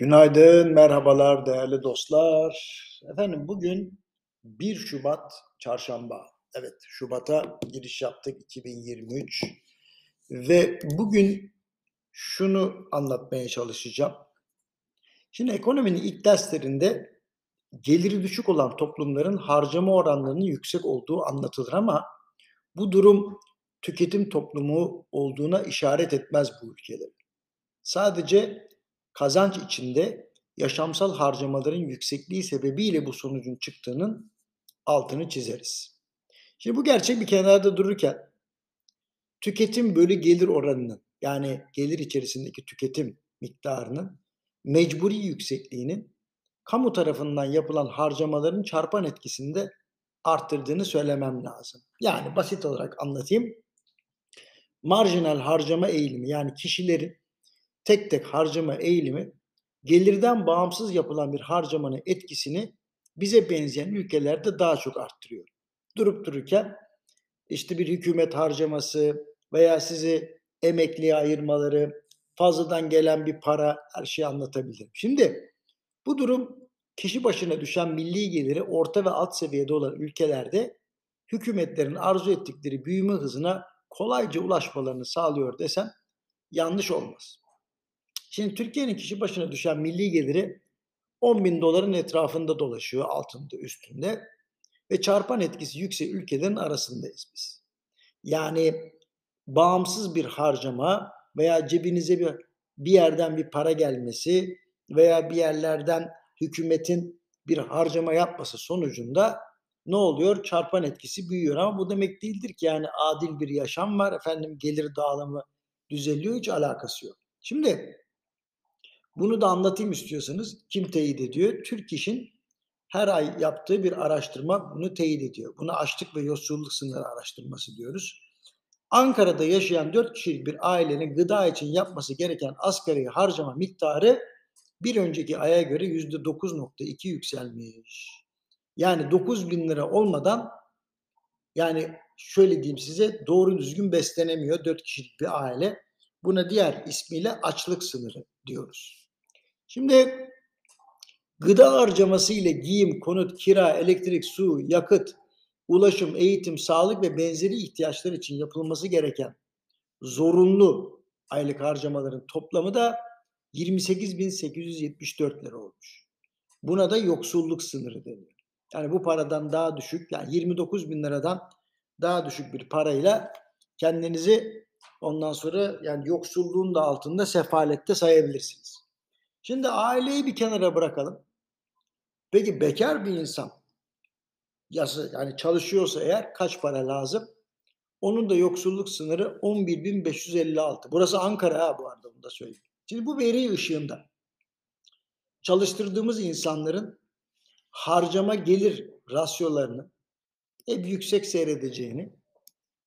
Günaydın, merhabalar değerli dostlar. Efendim bugün 1 Şubat Çarşamba. Evet, Şubat'a giriş yaptık 2023 ve bugün şunu anlatmaya çalışacağım. Şimdi ekonominin ilk derslerinde geliri düşük olan toplumların harcama oranlarının yüksek olduğu anlatılır ama bu durum tüketim toplumu olduğuna işaret etmez bu ülkelerin. Sadece kazanç içinde yaşamsal harcamaların yüksekliği sebebiyle bu sonucun çıktığının altını çizeriz. Şimdi bu gerçek bir kenarda dururken tüketim bölü gelir oranının yani gelir içerisindeki tüketim miktarının mecburi yüksekliğinin kamu tarafından yapılan harcamaların çarpan etkisinde arttırdığını söylemem lazım. Yani basit olarak anlatayım. Marjinal harcama eğilimi yani kişilerin tek tek harcama eğilimi gelirden bağımsız yapılan bir harcamanın etkisini bize benzeyen ülkelerde daha çok arttırıyor. Durup dururken işte bir hükümet harcaması veya sizi emekliye ayırmaları, fazladan gelen bir para her şeyi anlatabilirim. Şimdi bu durum kişi başına düşen milli geliri orta ve alt seviyede olan ülkelerde hükümetlerin arzu ettikleri büyüme hızına kolayca ulaşmalarını sağlıyor desem yanlış olmaz. Şimdi Türkiye'nin kişi başına düşen milli geliri 10 bin doların etrafında dolaşıyor altında üstünde ve çarpan etkisi yüksek ülkelerin arasındayız biz. Yani bağımsız bir harcama veya cebinize bir bir yerden bir para gelmesi veya bir yerlerden hükümetin bir harcama yapması sonucunda ne oluyor? Çarpan etkisi büyüyor ama bu demek değildir ki yani adil bir yaşam var efendim gelir dağılımı düzeliyor hiç alakası yok. Şimdi bunu da anlatayım istiyorsanız. Kim teyit ediyor? Türk İş'in her ay yaptığı bir araştırma bunu teyit ediyor. Buna açlık ve yoksulluk sınırı araştırması diyoruz. Ankara'da yaşayan 4 kişilik bir ailenin gıda için yapması gereken asgari harcama miktarı bir önceki aya göre %9.2 yükselmiş. Yani 9 bin lira olmadan yani şöyle diyeyim size doğru düzgün beslenemiyor 4 kişilik bir aile. Buna diğer ismiyle açlık sınırı diyoruz. Şimdi gıda harcaması ile giyim, konut, kira, elektrik, su, yakıt, ulaşım, eğitim, sağlık ve benzeri ihtiyaçlar için yapılması gereken zorunlu aylık harcamaların toplamı da 28.874 lira olmuş. Buna da yoksulluk sınırı deniyor. Yani bu paradan daha düşük, yani 29 bin liradan daha düşük bir parayla kendinizi ondan sonra yani yoksulluğun da altında sefalette sayabilirsiniz. Şimdi aileyi bir kenara bırakalım. Peki bekar bir insan yani çalışıyorsa eğer kaç para lazım? Onun da yoksulluk sınırı 11.556. Burası Ankara ha bu arada bunu da söyleyeyim. Şimdi bu veri ışığında çalıştırdığımız insanların harcama gelir rasyolarını hep yüksek seyredeceğini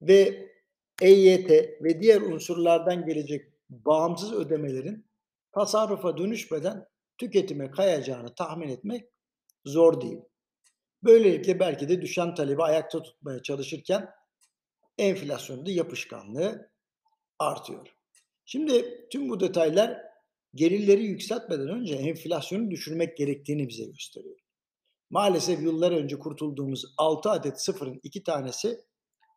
ve EYT ve diğer unsurlardan gelecek bağımsız ödemelerin tasarrufa dönüşmeden tüketime kayacağını tahmin etmek zor değil. Böylelikle belki de düşen talebi ayakta tutmaya çalışırken enflasyonda yapışkanlığı artıyor. Şimdi tüm bu detaylar gelirleri yükseltmeden önce enflasyonu düşürmek gerektiğini bize gösteriyor. Maalesef yıllar önce kurtulduğumuz 6 adet sıfırın 2 tanesi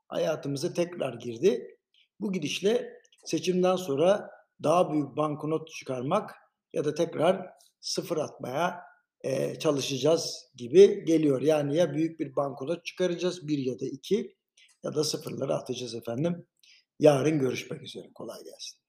hayatımıza tekrar girdi. Bu gidişle seçimden sonra daha büyük banknot çıkarmak ya da tekrar sıfır atmaya e, çalışacağız gibi geliyor. Yani ya büyük bir banknot çıkaracağız bir ya da iki ya da sıfırları atacağız efendim. Yarın görüşmek üzere. Kolay gelsin.